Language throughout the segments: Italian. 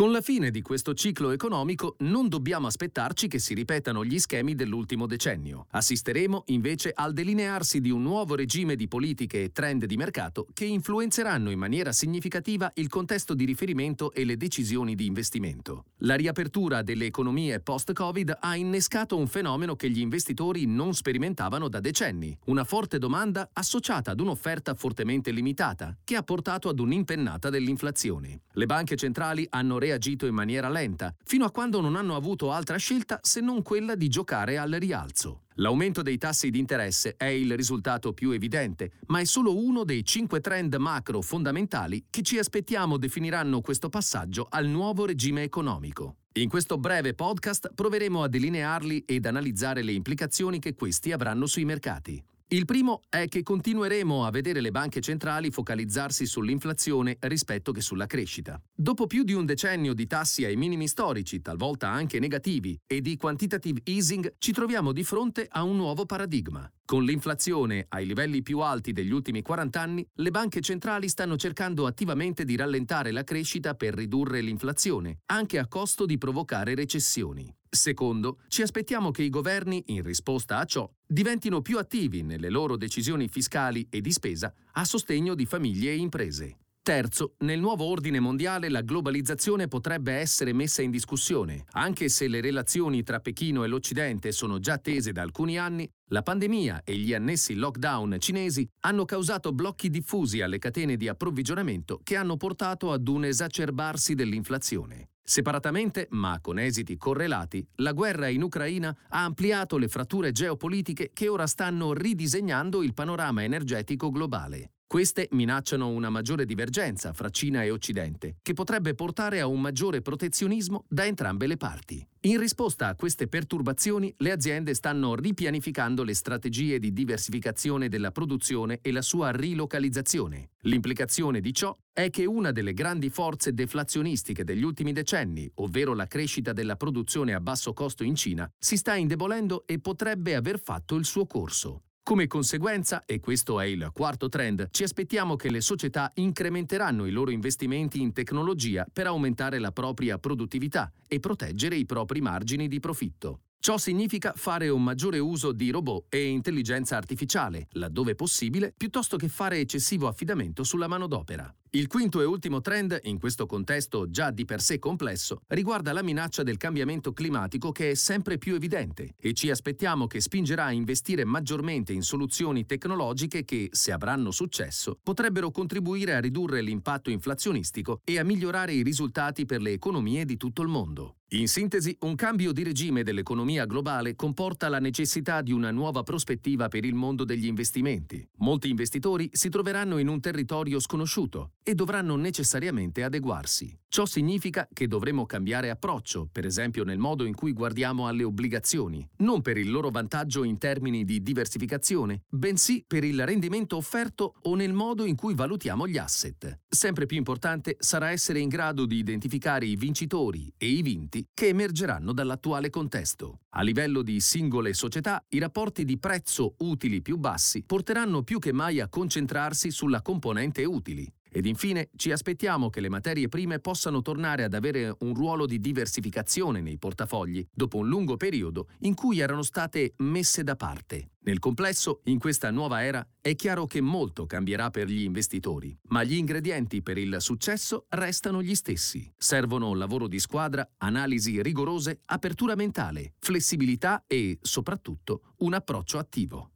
Con la fine di questo ciclo economico non dobbiamo aspettarci che si ripetano gli schemi dell'ultimo decennio. Assisteremo invece al delinearsi di un nuovo regime di politiche e trend di mercato che influenzeranno in maniera significativa il contesto di riferimento e le decisioni di investimento. La riapertura delle economie post-Covid ha innescato un fenomeno che gli investitori non sperimentavano da decenni, una forte domanda associata ad un'offerta fortemente limitata, che ha portato ad un'impennata dell'inflazione. Le banche centrali hanno reagito in maniera lenta, fino a quando non hanno avuto altra scelta se non quella di giocare al rialzo. L'aumento dei tassi di interesse è il risultato più evidente, ma è solo uno dei cinque trend macro fondamentali che ci aspettiamo definiranno questo passaggio al nuovo regime economico. In questo breve podcast proveremo a delinearli ed analizzare le implicazioni che questi avranno sui mercati. Il primo è che continueremo a vedere le banche centrali focalizzarsi sull'inflazione rispetto che sulla crescita. Dopo più di un decennio di tassi ai minimi storici, talvolta anche negativi, e di quantitative easing, ci troviamo di fronte a un nuovo paradigma. Con l'inflazione ai livelli più alti degli ultimi 40 anni, le banche centrali stanno cercando attivamente di rallentare la crescita per ridurre l'inflazione, anche a costo di provocare recessioni. Secondo, ci aspettiamo che i governi, in risposta a ciò, diventino più attivi nelle loro decisioni fiscali e di spesa a sostegno di famiglie e imprese. Terzo, nel nuovo ordine mondiale la globalizzazione potrebbe essere messa in discussione. Anche se le relazioni tra Pechino e l'Occidente sono già tese da alcuni anni, la pandemia e gli annessi lockdown cinesi hanno causato blocchi diffusi alle catene di approvvigionamento che hanno portato ad un esacerbarsi dell'inflazione. Separatamente, ma con esiti correlati, la guerra in Ucraina ha ampliato le fratture geopolitiche che ora stanno ridisegnando il panorama energetico globale. Queste minacciano una maggiore divergenza fra Cina e Occidente, che potrebbe portare a un maggiore protezionismo da entrambe le parti. In risposta a queste perturbazioni, le aziende stanno ripianificando le strategie di diversificazione della produzione e la sua rilocalizzazione. L'implicazione di ciò è che una delle grandi forze deflazionistiche degli ultimi decenni, ovvero la crescita della produzione a basso costo in Cina, si sta indebolendo e potrebbe aver fatto il suo corso. Come conseguenza, e questo è il quarto trend, ci aspettiamo che le società incrementeranno i loro investimenti in tecnologia per aumentare la propria produttività e proteggere i propri margini di profitto. Ciò significa fare un maggiore uso di robot e intelligenza artificiale, laddove possibile, piuttosto che fare eccessivo affidamento sulla manodopera. Il quinto e ultimo trend, in questo contesto già di per sé complesso, riguarda la minaccia del cambiamento climatico che è sempre più evidente e ci aspettiamo che spingerà a investire maggiormente in soluzioni tecnologiche che, se avranno successo, potrebbero contribuire a ridurre l'impatto inflazionistico e a migliorare i risultati per le economie di tutto il mondo. In sintesi, un cambio di regime dell'economia globale comporta la necessità di una nuova prospettiva per il mondo degli investimenti. Molti investitori si troveranno in un territorio sconosciuto e dovranno necessariamente adeguarsi. Ciò significa che dovremo cambiare approccio, per esempio nel modo in cui guardiamo alle obbligazioni, non per il loro vantaggio in termini di diversificazione, bensì per il rendimento offerto o nel modo in cui valutiamo gli asset. Sempre più importante sarà essere in grado di identificare i vincitori e i vinti che emergeranno dall'attuale contesto. A livello di singole società, i rapporti di prezzo utili più bassi porteranno più che mai a concentrarsi sulla componente utili, ed infine ci aspettiamo che le materie prime possano tornare ad avere un ruolo di diversificazione nei portafogli dopo un lungo periodo in cui erano state messe da parte. Nel complesso, in questa nuova era, è chiaro che molto cambierà per gli investitori, ma gli ingredienti per il successo restano gli stessi. Servono lavoro di squadra, analisi rigorose, apertura mentale, flessibilità e, soprattutto, un approccio attivo.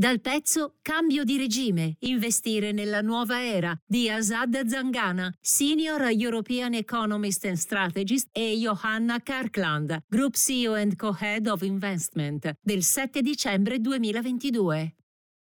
Dal pezzo Cambio di regime, investire nella nuova era di Asad Zangana, Senior European Economist and Strategist e Johanna Kirkland, Group CEO and Co-Head of Investment, del 7 dicembre 2022.